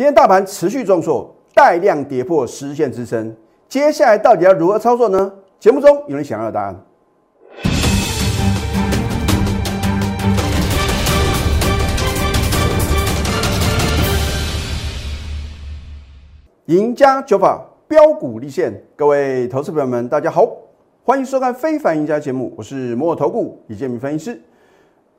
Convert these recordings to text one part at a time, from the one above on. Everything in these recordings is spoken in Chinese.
今天大盘持续重挫，带量跌破十日线支撑，接下来到底要如何操作呢？节目中有人想要的答案。赢家九法标股立现，各位投资朋友们，大家好，欢迎收看《非凡赢家》节目，我是摩尔投顾李建明分析师。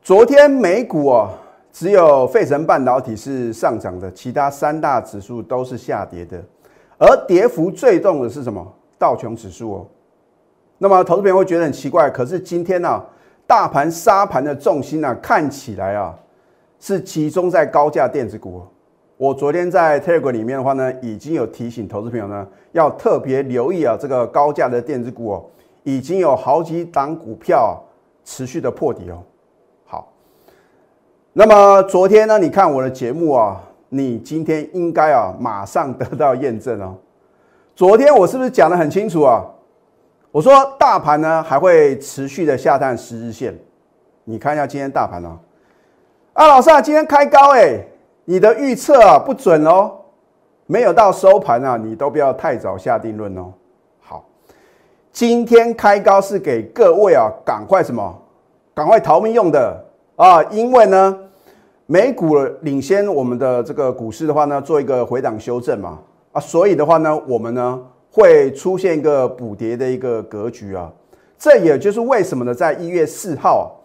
昨天美股啊，只有费城半导体是上涨的，其他三大指数都是下跌的，而跌幅最重的是什么？道琼指数哦。那么投资朋友会觉得很奇怪，可是今天呢，大盘沙盘的重心呢，看起来啊，是集中在高价电子股。我昨天在 Telegram 里面的话呢，已经有提醒投资朋友呢，要特别留意啊，这个高价的电子股哦，已经有好几档股票持续的破底哦。那么昨天呢，你看我的节目啊，你今天应该啊，马上得到验证哦。昨天我是不是讲的很清楚啊？我说大盘呢还会持续的下探十日线，你看一下今天大盘啊，啊老师啊，今天开高哎。你的预测啊不准哦，没有到收盘啊，你都不要太早下定论哦。好，今天开高是给各位啊，赶快什么？赶快逃命用的啊！因为呢，美股领先我们的这个股市的话呢，做一个回档修正嘛啊，所以的话呢，我们呢会出现一个补跌的一个格局啊。这也就是为什么呢，在一月四号，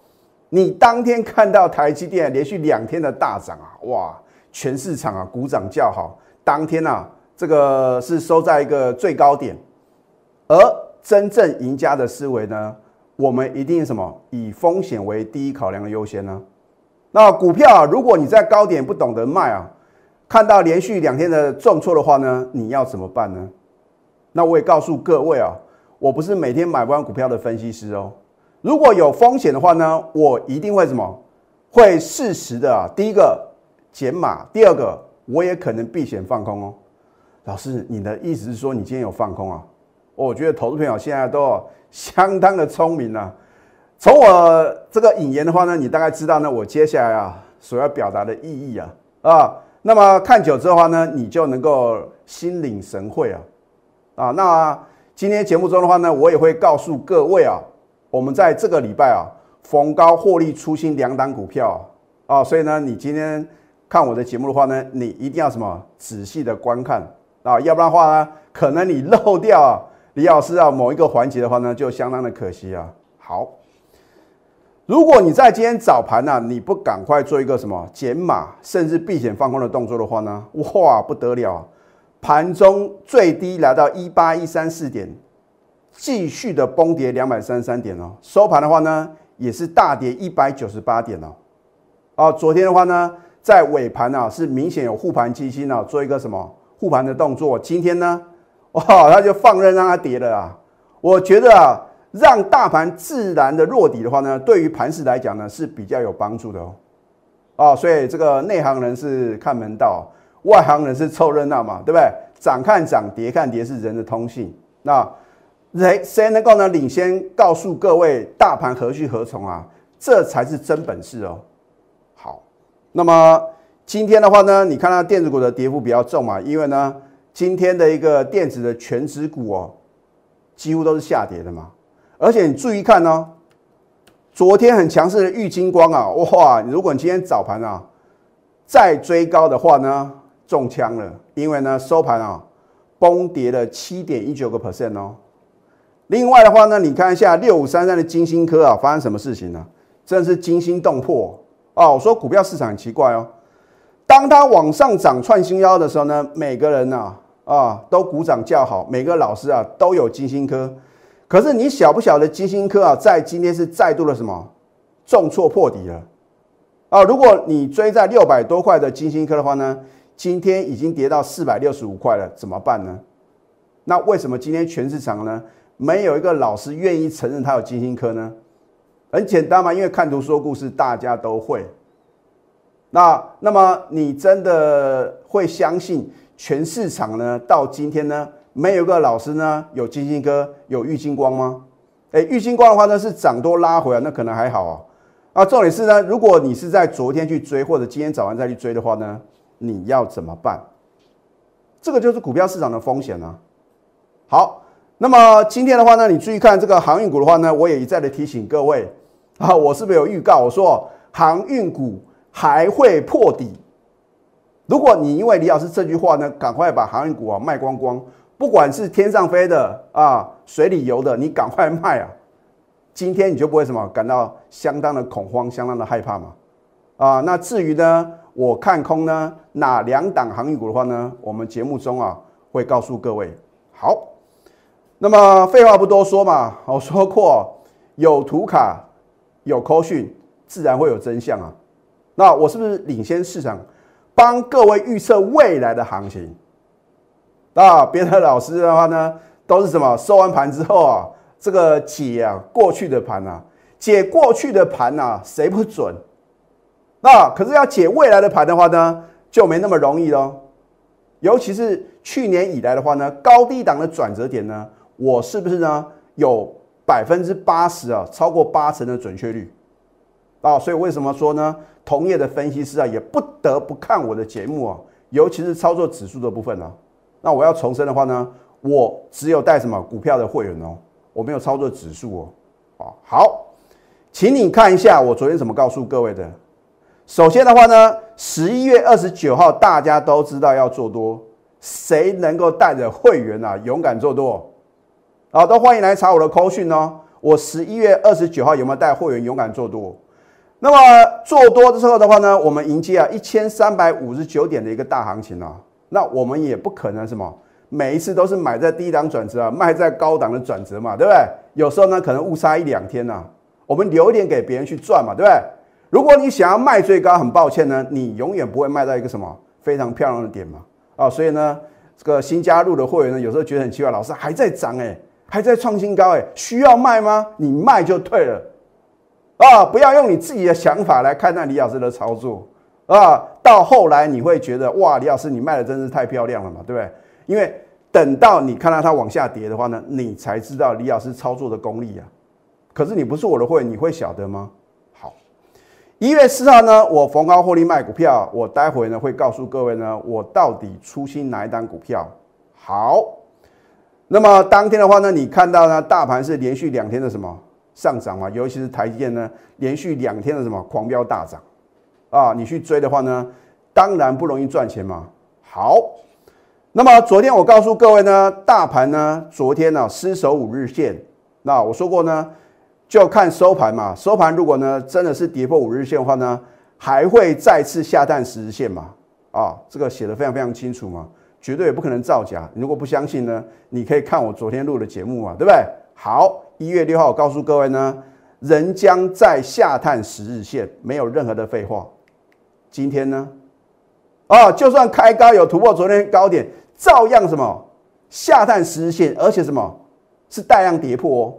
你当天看到台积电连续两天的大涨啊，哇！全市场啊，鼓掌叫好。当天啊，这个是收在一个最高点。而真正赢家的思维呢，我们一定什么？以风险为第一考量的优先呢？那股票啊，如果你在高点不懂得卖啊，看到连续两天的重挫的话呢，你要怎么办呢？那我也告诉各位啊，我不是每天买不完股票的分析师哦。如果有风险的话呢，我一定会什么？会适时的啊，第一个。减码，第二个我也可能避险放空哦。老师，你的意思是说你今天有放空啊？我觉得投资朋友现在都相当的聪明啊。从我这个引言的话呢，你大概知道呢，我接下来啊所要表达的意义啊啊。那么看久之后呢，你就能够心领神会啊啊。那今天节目中的话呢，我也会告诉各位啊，我们在这个礼拜啊逢高获利出新两档股票啊，所以呢，你今天。看我的节目的话呢，你一定要什么仔细的观看啊，要不然的话呢，可能你漏掉啊，李老师啊某一个环节的话呢，就相当的可惜啊。好，如果你在今天早盘呢，你不赶快做一个什么减码，甚至避险放空的动作的话呢，哇不得了，盘中最低来到一八一三四点，继续的崩跌两百三十三点哦，收盘的话呢，也是大跌一百九十八点哦。啊，昨天的话呢。在尾盘啊，是明显有护盘基金啊，做一个什么护盘的动作。今天呢，哇，他就放任让它跌了啊。我觉得啊，让大盘自然的落底的话呢，对于盘市来讲呢是比较有帮助的哦。哦，所以这个内行人是看门道，外行人是凑热闹嘛，对不对？涨看涨，跌看跌是人的通性。那谁谁能够呢领先告诉各位大盘何去何从啊？这才是真本事哦。好那么今天的话呢，你看到电子股的跌幅比较重嘛？因为呢，今天的一个电子的全指股哦，几乎都是下跌的嘛。而且你注意看哦，昨天很强势的玉金光啊，哇！如果你今天早盘啊再追高的话呢，中枪了，因为呢收盘啊崩跌了七点一九个 percent 哦。另外的话呢，你看一下六五三三的金星科啊，发生什么事情呢？真的是惊心动魄。哦，我说股票市场很奇怪哦，当它往上涨创新高的时候呢，每个人呐啊都鼓掌叫好，每个老师啊都有金星科。可是你晓不晓得金星科啊，在今天是再度的什么重挫破底了啊？如果你追在六百多块的金星科的话呢，今天已经跌到四百六十五块了，怎么办呢？那为什么今天全市场呢没有一个老师愿意承认他有金星科呢？很简单嘛，因为看图说故事，大家都会。那那么你真的会相信全市场呢？到今天呢，没有个老师呢有金星哥有玉金光吗？哎，玉金光的话呢是涨多拉回来，那可能还好啊。啊，重点是呢，如果你是在昨天去追，或者今天早上再去追的话呢，你要怎么办？这个就是股票市场的风险啊。好，那么今天的话呢，你注意看这个航运股的话呢，我也一再的提醒各位啊，我是不是有预告？我说航运股还会破底。如果你因为李老师这句话呢，赶快把航运股啊卖光光，不管是天上飞的啊，水里游的，你赶快卖啊！今天你就不会什么感到相当的恐慌，相当的害怕嘛？啊，那至于呢，我看空呢哪两档航运股的话呢，我们节目中啊会告诉各位。好，那么废话不多说嘛，我说过有图卡有扣讯，自然会有真相啊。那我是不是领先市场？帮各位预测未来的行情啊！别的老师的话呢，都是什么收完盘之后啊，这个解啊过去的盘啊，解过去的盘啊，谁不准？那可是要解未来的盘的话呢，就没那么容易喽。尤其是去年以来的话呢，高低档的转折点呢，我是不是呢有百分之八十啊，超过八成的准确率啊？所以为什么说呢？同业的分析师啊，也不得不看我的节目啊，尤其是操作指数的部分呢。那我要重申的话呢，我只有带什么股票的会员哦，我没有操作指数哦。啊，好，请你看一下我昨天怎么告诉各位的。首先的话呢，十一月二十九号大家都知道要做多，谁能够带着会员啊勇敢做多？好，都欢迎来查我的扣讯哦。我十一月二十九号有没有带会员勇敢做多？那么做多的时候的话呢，我们迎接啊一千三百五十九点的一个大行情啊，那我们也不可能什么每一次都是买在低档转折啊，卖在高档的转折嘛，对不对？有时候呢可能误差一两天呐，我们留一点给别人去赚嘛，对不对？如果你想要卖最高，很抱歉呢，你永远不会卖到一个什么非常漂亮的点嘛，啊，所以呢，这个新加入的会员呢，有时候觉得很奇怪，老师还在涨哎，还在创新高哎，需要卖吗？你卖就退了。啊，不要用你自己的想法来看待李老师的操作啊！到后来你会觉得哇，李老师你卖的真是太漂亮了嘛，对不对？因为等到你看到它往下跌的话呢，你才知道李老师操作的功力啊。可是你不是我的会员，你会晓得吗？好，一月四号呢，我逢高获利卖股票，我待会呢会告诉各位呢，我到底出新哪一单股票。好，那么当天的话呢，你看到呢，大盘是连续两天的什么？上涨嘛，尤其是台积电呢，连续两天的什么狂飙大涨啊！你去追的话呢，当然不容易赚钱嘛。好，那么昨天我告诉各位呢，大盘呢，昨天呢失守五日线，那我说过呢，就看收盘嘛。收盘如果呢真的是跌破五日线的话呢，还会再次下探十日线嘛？啊，这个写的非常非常清楚嘛，绝对也不可能造假。如果不相信呢，你可以看我昨天录的节目嘛，对不对？好。一月六号，我告诉各位呢，人将在下探十日线，没有任何的废话。今天呢，啊，就算开高有突破昨天高点，照样什么下探十日线，而且什么是带量跌破哦。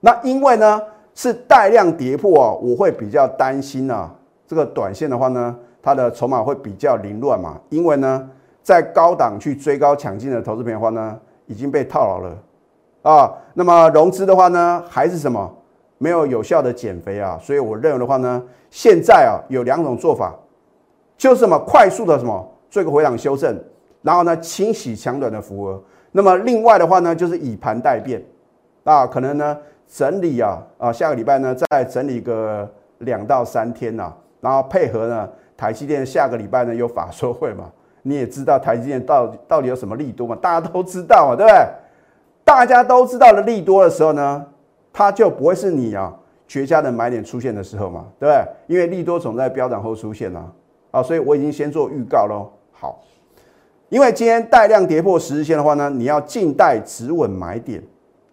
那因为呢是带量跌破啊，我会比较担心啊，这个短线的话呢，它的筹码会比较凌乱嘛。因为呢，在高档去追高抢进的投资品的话呢，已经被套牢了。啊，那么融资的话呢，还是什么没有有效的减肥啊？所以我认为的话呢，现在啊有两种做法，就是什么快速的什么做一个回档修正，然后呢清洗强短的浮额。那么另外的话呢，就是以盘待变啊，可能呢整理啊啊下个礼拜呢再整理个两到三天呐，然后配合呢台积电下个礼拜呢有法说会嘛，你也知道台积电到到底有什么利多嘛，大家都知道嘛，对不对？大家都知道的利多的时候呢，它就不会是你啊绝佳的买点出现的时候嘛，对不对？因为利多总在飙涨后出现啊，啊，所以我已经先做预告喽。好，因为今天带量跌破十日线的话呢，你要静待止稳买点。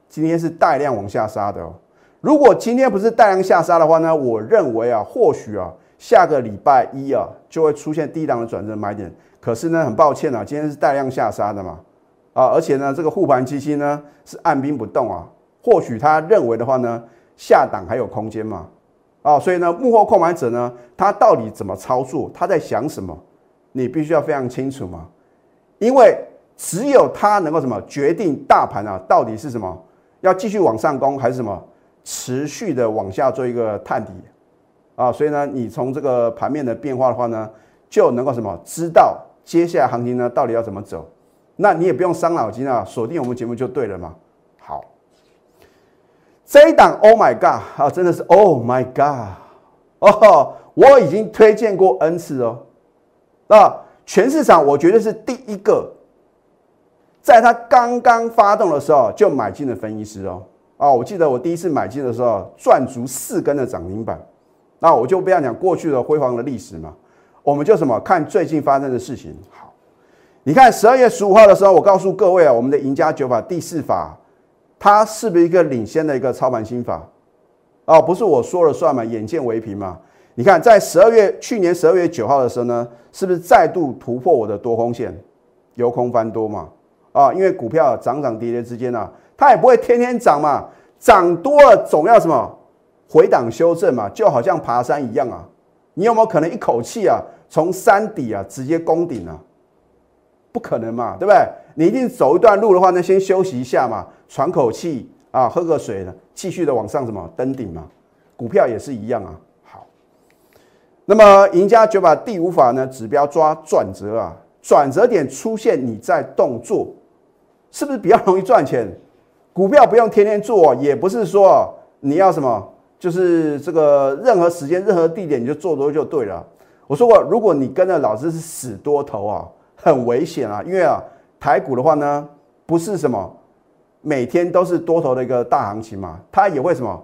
今天是带量往下杀的哦。如果今天不是带量下杀的话呢，我认为啊，或许啊，下个礼拜一啊就会出现低档的转折买点。可是呢，很抱歉啊，今天是带量下杀的嘛。啊，而且呢，这个护盘基金呢是按兵不动啊。或许他认为的话呢，下档还有空间嘛。啊，所以呢，幕后购买者呢，他到底怎么操作？他在想什么？你必须要非常清楚嘛。因为只有他能够什么决定大盘啊到底是什么要继续往上攻还是什么持续的往下做一个探底啊。所以呢，你从这个盘面的变化的话呢，就能够什么知道接下来行情呢到底要怎么走。那你也不用伤脑筋啊，锁定我们节目就对了嘛。这一档 Oh my God 啊，真的是 Oh my God 哦，我已经推荐过 N 次哦。那全市场我觉得是第一个，在它刚刚发动的时候就买进的分析师哦。啊，我记得我第一次买进的时候赚足四根的涨停板。那我就不要讲过去的辉煌的历史嘛，我们就什么看最近发生的事情。好，你看十二月十五号的时候，我告诉各位啊，我们的赢家九法第四法，它是不是一个领先的一个操盘心法？哦，不是我说了算嘛，眼见为凭嘛。你看在十二月去年十二月九号的时候呢，是不是再度突破我的多空线，由空翻多嘛？啊，因为股票涨涨跌跌之间呢，它也不会天天涨嘛，涨多了总要什么？回档修正嘛，就好像爬山一样啊！你有没有可能一口气啊，从山底啊直接攻顶啊？不可能嘛，对不对？你一定走一段路的话呢，先休息一下嘛，喘口气啊，喝个水呢，继续的往上什么登顶嘛？股票也是一样啊。好，那么赢家九法第五法呢，指标抓转折啊，转折点出现你在动作，是不是比较容易赚钱？股票不用天天做，也不是说你要什么。就是这个任何时间、任何地点，你就做多就对了。我说过，如果你跟着老师是死多头啊，很危险啊。因为啊，台股的话呢，不是什么每天都是多头的一个大行情嘛，它也会什么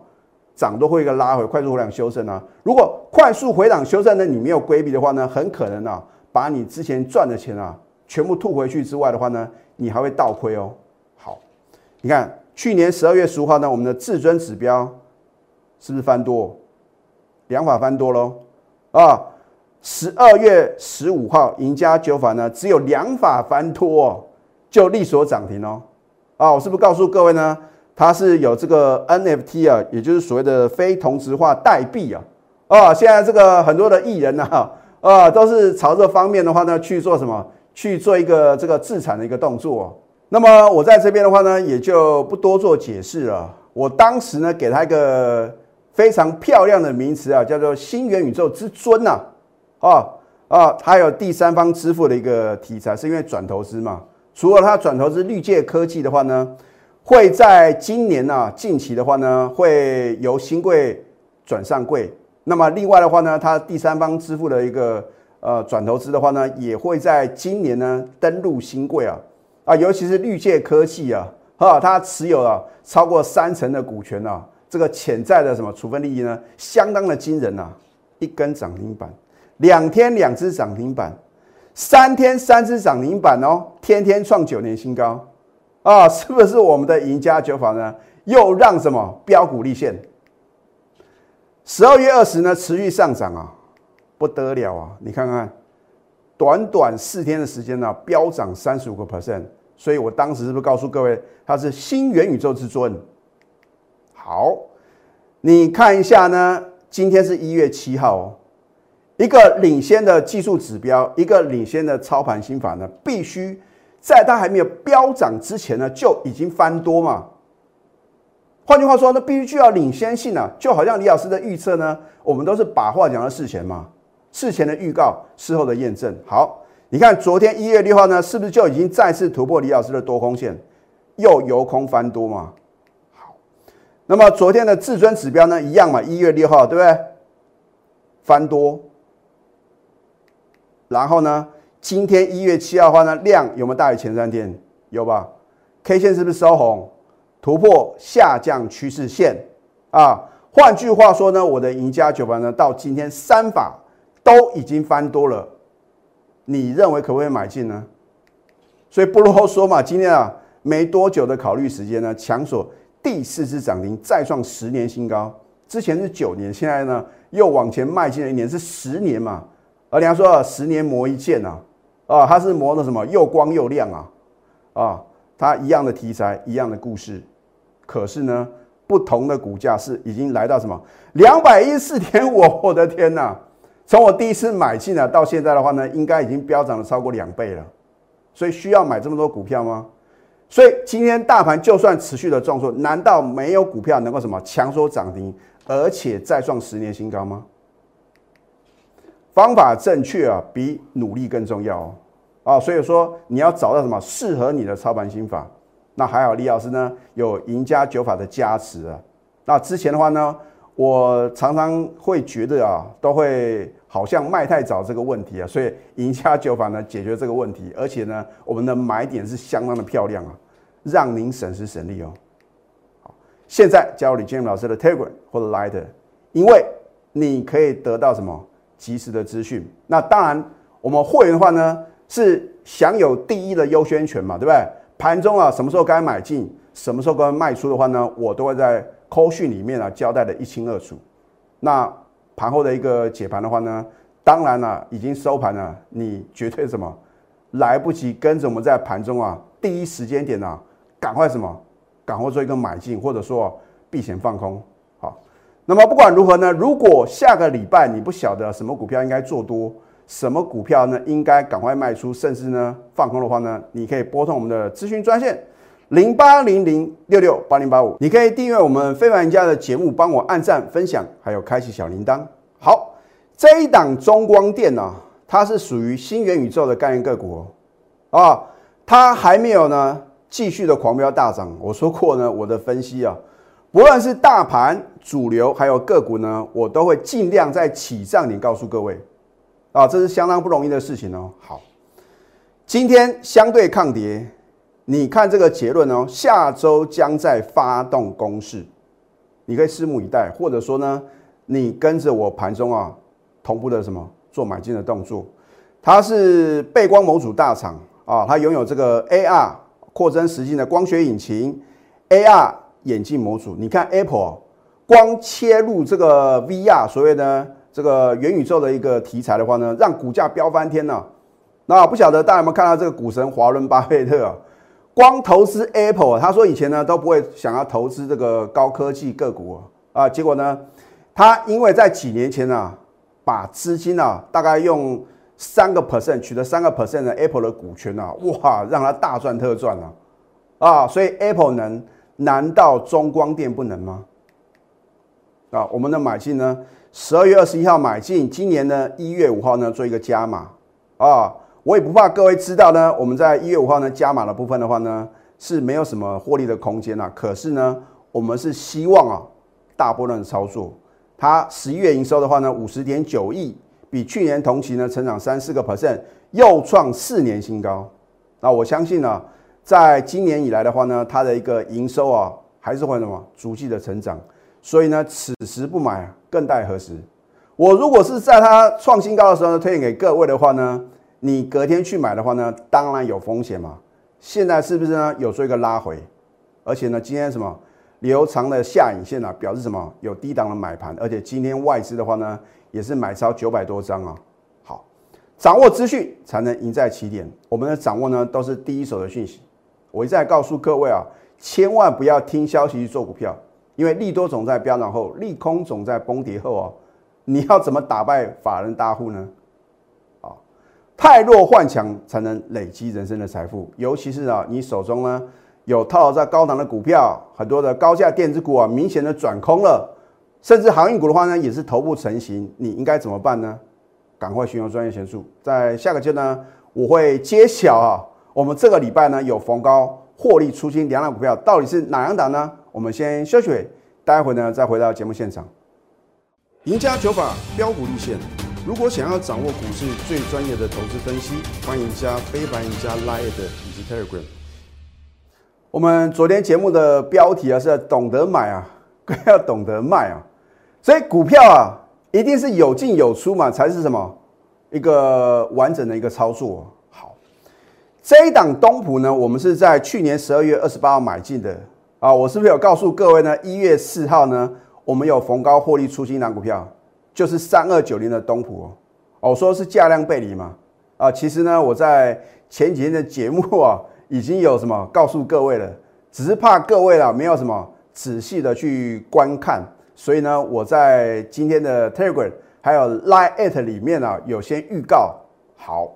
涨都会一个拉回，快速回档修正啊。如果快速回档修正呢，你没有规避的话呢，很可能啊，把你之前赚的钱啊全部吐回去之外的话呢，你还会倒亏哦。好，你看去年十二月十五号呢，我们的至尊指标。是不是翻多？两法翻多喽啊！十二月十五号赢家九法呢，只有两法翻多就利索涨停哦啊！我是不是告诉各位呢？它是有这个 NFT 啊，也就是所谓的非同质化代币啊啊！现在这个很多的艺人呢啊，都是朝这方面的话呢去做什么？去做一个这个自产的一个动作。那么我在这边的话呢，也就不多做解释了。我当时呢，给他一个。非常漂亮的名词啊，叫做新元宇宙之尊呐，啊啊，还有第三方支付的一个题材，是因为转投资嘛。除了它转投资绿界科技的话呢，会在今年呢，近期的话呢，会由新贵转上柜。那么另外的话呢，它第三方支付的一个呃转投资的话呢，也会在今年呢登陆新贵啊啊，尤其是绿界科技啊，哈，它持有了超过三成的股权啊。这个潜在的什么处分利益呢？相当的惊人呐！一根涨停板，两天两只涨停板，三天三只涨停板哦，天天创九年新高啊！是不是我们的赢家九法呢？又让什么标股立现？十二月二十呢，持续上涨啊，不得了啊！你看看，短短四天的时间呢，飙涨三十五个 percent。所以我当时是不是告诉各位，它是新元宇宙之尊？好，你看一下呢？今天是一月七号哦，一个领先的技术指标，一个领先的操盘心法呢，必须在它还没有飙涨之前呢，就已经翻多嘛。换句话说，那必须具有领先性啊，就好像李老师的预测呢，我们都是把话讲到事前嘛，事前的预告，事后的验证。好，你看昨天一月六号呢，是不是就已经再次突破李老师的多空线，又由空翻多嘛？好那么昨天的至尊指标呢，一样嘛，一月六号，对不对？翻多，然后呢，今天一月七号的话呢，量有没有大于前三天？有吧？K 线是不是收红，突破下降趋势线啊？换句话说呢，我的赢家九盘呢，到今天三法都已经翻多了，你认为可不可以买进呢？所以不啰嗦嘛，今天啊，没多久的考虑时间呢，强索。第四次涨停，再创十年新高。之前是九年，现在呢又往前迈进了一年，是十年嘛？而你还说十年磨一剑呐？啊，它是磨的什么？又光又亮啊！啊，它一样的题材，一样的故事，可是呢，不同的股价是已经来到什么？两百一十四点五！我的天呐！从我第一次买进啊，到现在的话呢，应该已经飙涨了超过两倍了。所以需要买这么多股票吗？所以今天大盘就算持续的重挫，难道没有股票能够什么强说涨停，而且再创十年新高吗？方法正确啊，比努力更重要哦。啊，所以说你要找到什么适合你的操盘心法。那还好，李老师呢有赢家九法的加持啊。那之前的话呢，我常常会觉得啊，都会好像卖太早这个问题啊，所以赢家九法呢解决这个问题，而且呢，我们的买点是相当的漂亮啊，让您省时省力哦。好，现在加入李建老师的 Telegram 或者 Lighter，因为你可以得到什么及时的资讯。那当然，我们会员的话呢是享有第一的优先权嘛，对不对？盘中啊，什么时候该买进，什么时候该卖出的话呢，我都会在扣讯里面啊交代的一清二楚。那盘后的一个解盘的话呢，当然了，已经收盘了，你绝对什么来不及跟着我们在盘中啊第一时间点啊，赶快什么，赶快做一个买进，或者说避险放空。那么不管如何呢，如果下个礼拜你不晓得什么股票应该做多。什么股票呢？应该赶快卖出，甚至呢放空的话呢，你可以拨通我们的咨询专线零八零零六六八零八五。你可以订阅我们非凡家的节目，帮我按赞、分享，还有开启小铃铛。好，这一档中光电呢，它是属于新元宇宙的概念个股，啊，它还没有呢继续的狂飙大涨。我说过呢，我的分析啊，不论是大盘、主流还有个股呢，我都会尽量在起涨点告诉各位。啊，这是相当不容易的事情哦。好，今天相对抗跌，你看这个结论哦。下周将在发动攻势，你可以拭目以待，或者说呢，你跟着我盘中啊同步的什么做买进的动作。它是背光模组大厂啊，它拥有这个 AR 扩增实境的光学引擎，AR 眼镜模组。你看 Apple 光切入这个 VR 所谓的。这个元宇宙的一个题材的话呢，让股价飙翻天了。那不晓得大家有没有看到这个股神华伦巴菲特啊？光投资 Apple，他说以前呢都不会想要投资这个高科技个股啊。结果呢，他因为在几年前呢，把资金啊大概用三个 percent 取得三个 percent 的 Apple 的股权啊，哇，让他大赚特赚啊！啊，所以 Apple 能，难道中光电不能吗？啊，我们的买进呢？十二月二十一号买进，今年呢一月五号呢做一个加码啊，我也不怕各位知道呢，我们在一月五号呢加码的部分的话呢是没有什么获利的空间啊，可是呢我们是希望啊大波段的操作，它十一月营收的话呢五十点九亿，比去年同期呢成长三四个 percent，又创四年新高。那我相信呢，在今年以来的话呢，它的一个营收啊还是会什么逐季的成长。所以呢，此时不买更待何时？我如果是在它创新高的时候呢，推荐给各位的话呢，你隔天去买的话呢，当然有风险嘛。现在是不是呢？有做一个拉回，而且呢，今天什么留长的下影线啊，表示什么？有低档的买盘，而且今天外资的话呢，也是买超九百多张啊。好，掌握资讯才能赢在起点。我们的掌握呢，都是第一手的讯息。我一再告诉各位啊，千万不要听消息去做股票。因为利多总在飙涨后，利空总在崩跌后啊。你要怎么打败法人大户呢？啊，太弱换强才能累积人生的财富。尤其是啊，你手中呢有套在高档的股票，很多的高价电子股啊，明显的转空了，甚至航运股的话呢，也是头部成型。你应该怎么办呢？赶快寻求专业协助。在下个阶段，我会揭晓啊，我们这个礼拜呢有逢高获利出清两档股票，到底是哪两档呢？我们先休息，待会呢再回到节目现场。赢家九法标股立线，如果想要掌握股市最专业的投资分析，欢迎加非凡、赢家 Line 以及 Telegram。我们昨天节目的标题啊是懂得买啊，更 要懂得卖啊，所以股票啊一定是有进有出嘛，才是什么一个完整的一个操作。好，这一档东普呢，我们是在去年十二月二十八号买进的。啊，我是不是有告诉各位呢？一月四号呢，我们有逢高获利出新一档股票，就是三二九零的东普哦。我说是价量背离嘛？啊，其实呢，我在前几天的节目啊，已经有什么告诉各位了，只是怕各位啊没有什么仔细的去观看，所以呢，我在今天的 Telegram 还有 Line at 里面呢，有先预告好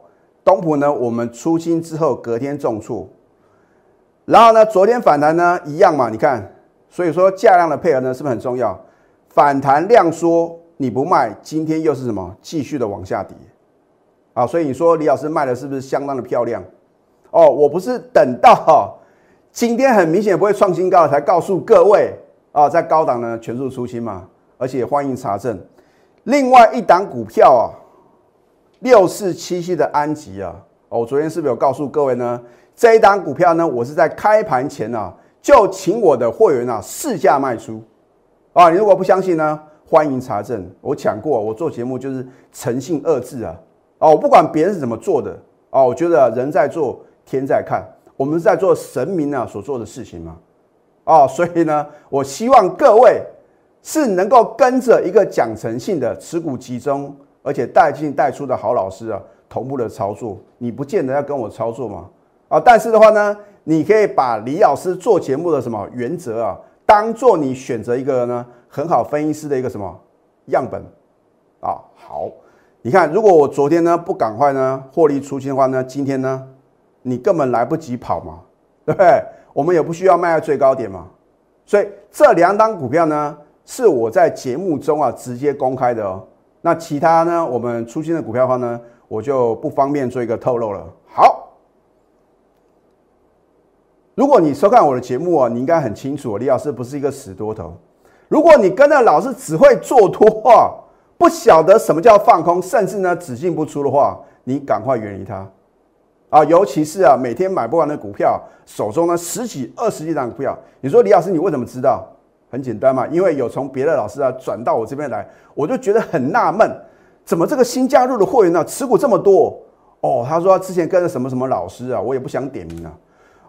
东普呢，我们出清之后隔天重挫。然后呢，昨天反弹呢一样嘛，你看，所以说价量的配合呢是不是很重要？反弹量缩你不卖，今天又是什么？继续的往下跌，啊，所以你说李老师卖的是不是相当的漂亮？哦，我不是等到今天很明显不会创新高才告诉各位啊，在高档呢全数出清嘛，而且欢迎查证。另外一档股票啊，六四七七的安吉啊，我昨天是不是有告诉各位呢？这一档股票呢，我是在开盘前啊，就请我的会员啊试价卖出啊。你如果不相信呢，欢迎查证。我讲过，我做节目就是诚信二字啊。哦，我不管别人是怎么做的哦，我觉得人在做天在看，我们是在做神明啊所做的事情嘛。哦，所以呢，我希望各位。是能够跟着一个讲诚信的持股集中，而且带进带出的好老师啊，同步的操作，你不见得要跟我操作嘛？啊，但是的话呢，你可以把李老师做节目的什么原则啊，当做你选择一个呢很好分析师的一个什么样本啊。好，你看，如果我昨天呢不赶快呢获利出清的话呢，今天呢你根本来不及跑嘛，对不对？我们也不需要卖在最高点嘛，所以这两档股票呢。是我在节目中啊直接公开的哦。那其他呢，我们出新的股票的话呢，我就不方便做一个透露了。好，如果你收看我的节目啊，你应该很清楚，李老师不是一个死多头。如果你跟着老师只会做多话，不晓得什么叫放空，甚至呢只进不出的话，你赶快远离它啊！尤其是啊，每天买不完的股票，手中呢十几、二十几张股票，你说李老师，你为什么知道？很简单嘛，因为有从别的老师啊转到我这边来，我就觉得很纳闷，怎么这个新加入的会员呢持股这么多？哦，他说之前跟着什么什么老师啊，我也不想点名啊。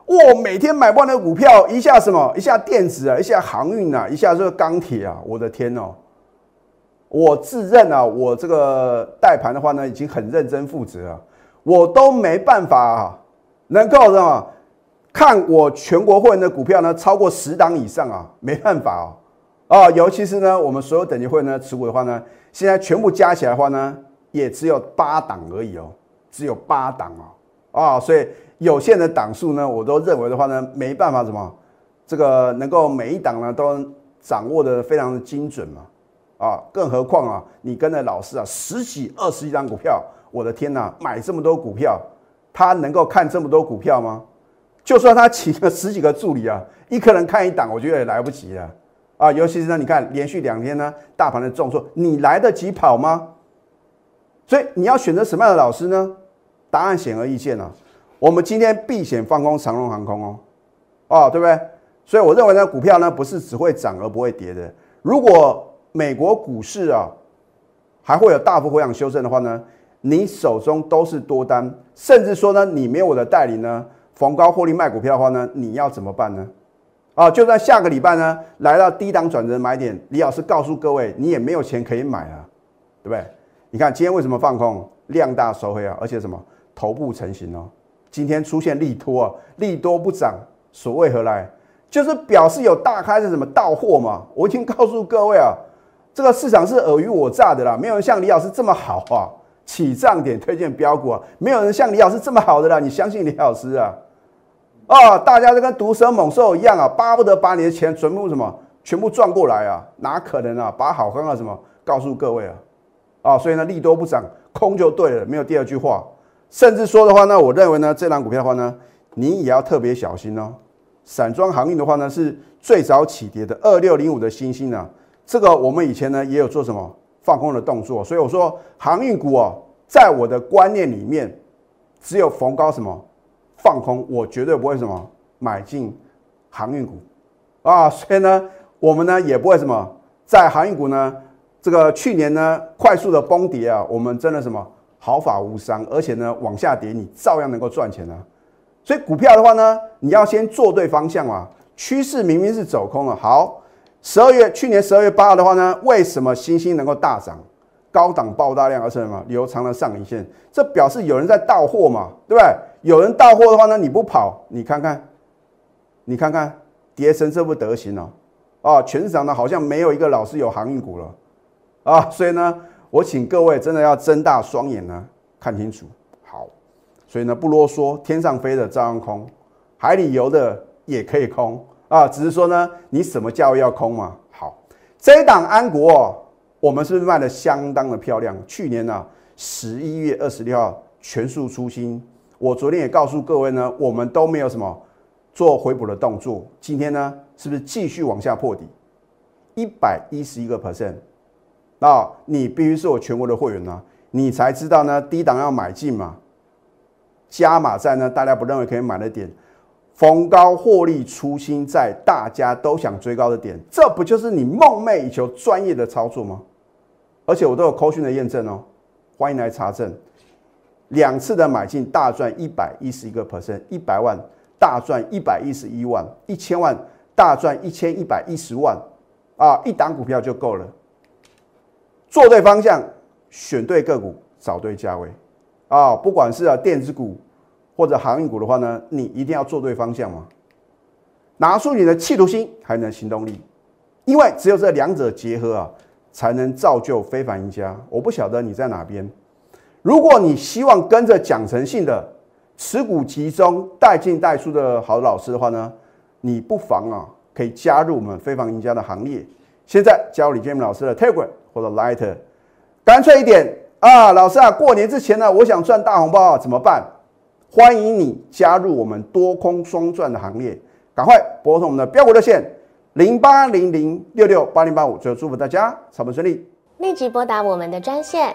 哇，每天买不完的股票，一下什么，一下电子啊，一下航运啊，一下这个钢铁啊，我的天哦！我自认啊，我这个带盘的话呢，已经很认真负责啊，我都没办法啊能够什么。看我全国会员的股票呢，超过十档以上啊，没办法哦，啊，尤其是呢，我们所有等级会员呢持股的话呢，现在全部加起来的话呢，也只有八档而已哦，只有八档哦，啊，所以有限的档数呢，我都认为的话呢，没办法什么，这个能够每一档呢都掌握的非常的精准嘛，啊，更何况啊，你跟着老师啊，十几二十几张股票，我的天呐，买这么多股票，他能够看这么多股票吗？就算他请了十几个助理啊，一个人看一档，我觉得也来不及了啊！尤其是呢，你看连续两天呢，大盘的重挫，你来得及跑吗？所以你要选择什么样的老师呢？答案显而易见了。我们今天避险放空长荣航空哦，哦，对不对？所以我认为呢，股票呢不是只会涨而不会跌的。如果美国股市啊还会有大幅回档修正的话呢，你手中都是多单，甚至说呢，你没有我的代理呢？逢高获利卖股票的话呢，你要怎么办呢？啊，就在下个礼拜呢，来到低档转折买点，李老师告诉各位，你也没有钱可以买了，对不对？你看今天为什么放空？量大收黑啊，而且什么头部成型哦。今天出现利多啊，利多不涨，所谓何来？就是表示有大开是什么到货嘛。我已经告诉各位啊，这个市场是尔虞我诈的啦，没有人像李老师这么好啊，起涨点推荐标股啊，没有人像李老师这么好的啦，你相信李老师啊？啊，大家都跟毒蛇猛兽一样啊，巴不得把你的钱全部什么全部赚过来啊，哪可能啊？把好康啊什么告诉各位啊？啊，所以呢，利多不涨，空就对了，没有第二句话。甚至说的话呢，我认为呢，这档股票的话呢，你也要特别小心哦。散装航运的话呢，是最早起跌的二六零五的星星啊，这个我们以前呢也有做什么放空的动作，所以我说航运股哦，在我的观念里面，只有逢高什么。放空，我绝对不会什么买进航运股啊，所以呢，我们呢也不会什么在航运股呢这个去年呢快速的崩跌啊，我们真的什么毫发无伤，而且呢往下跌你照样能够赚钱啊。所以股票的话呢，你要先做对方向嘛，趋势明明是走空了。好，十二月去年十二月八号的话呢，为什么星星能够大涨？高档爆大量，而且什么留长了上影线，这表示有人在到货嘛，对不对？有人到货的话呢，你不跑，你看看，你看看，跌成这副德行了，啊，全市场呢好像没有一个老师有航运股了，啊，所以呢，我请各位真的要睁大双眼呢，看清楚。好，所以呢不啰嗦，天上飞的照样空，海里游的也可以空啊，只是说呢，你什么价位要空嘛？好，这一档安国。我们是不是卖的相当的漂亮？去年呢，十一月二十六号全数出新。我昨天也告诉各位呢，我们都没有什么做回补的动作。今天呢，是不是继续往下破底？一百一十一个 percent，那你必须是我全国的会员呢，你才知道呢，低档要买进嘛。加码在呢，大家不认为可以买的点，逢高获利初心在大家都想追高的点，这不就是你梦寐以求专业的操作吗？而且我都有扣讯的验证哦，欢迎来查证。两次的买进大赚一百一十一个 percent，一百万大赚一百一十一万，一千万大赚一千一百一十万，啊，一档股票就够了。做对方向，选对个股，找对价位，啊，不管是啊电子股或者航运股的话呢，你一定要做对方向嘛，拿出你的企图心，还能行动力，因为只有这两者结合啊，才能造就非凡赢家。我不晓得你在哪边。如果你希望跟着蒋诚信的持股集中、带进带出的好老师的话呢，你不妨啊可以加入我们非凡赢家的行列。现在加入李建明老师的 Telegram 或者 Lighter，干脆一点啊，老师啊，过年之前呢，我想赚大红包啊，怎么办？欢迎你加入我们多空双赚的行列，赶快拨通我们的标股热线零八零零六六八零八五，最后祝福大家操盘顺利。立即拨打我们的专线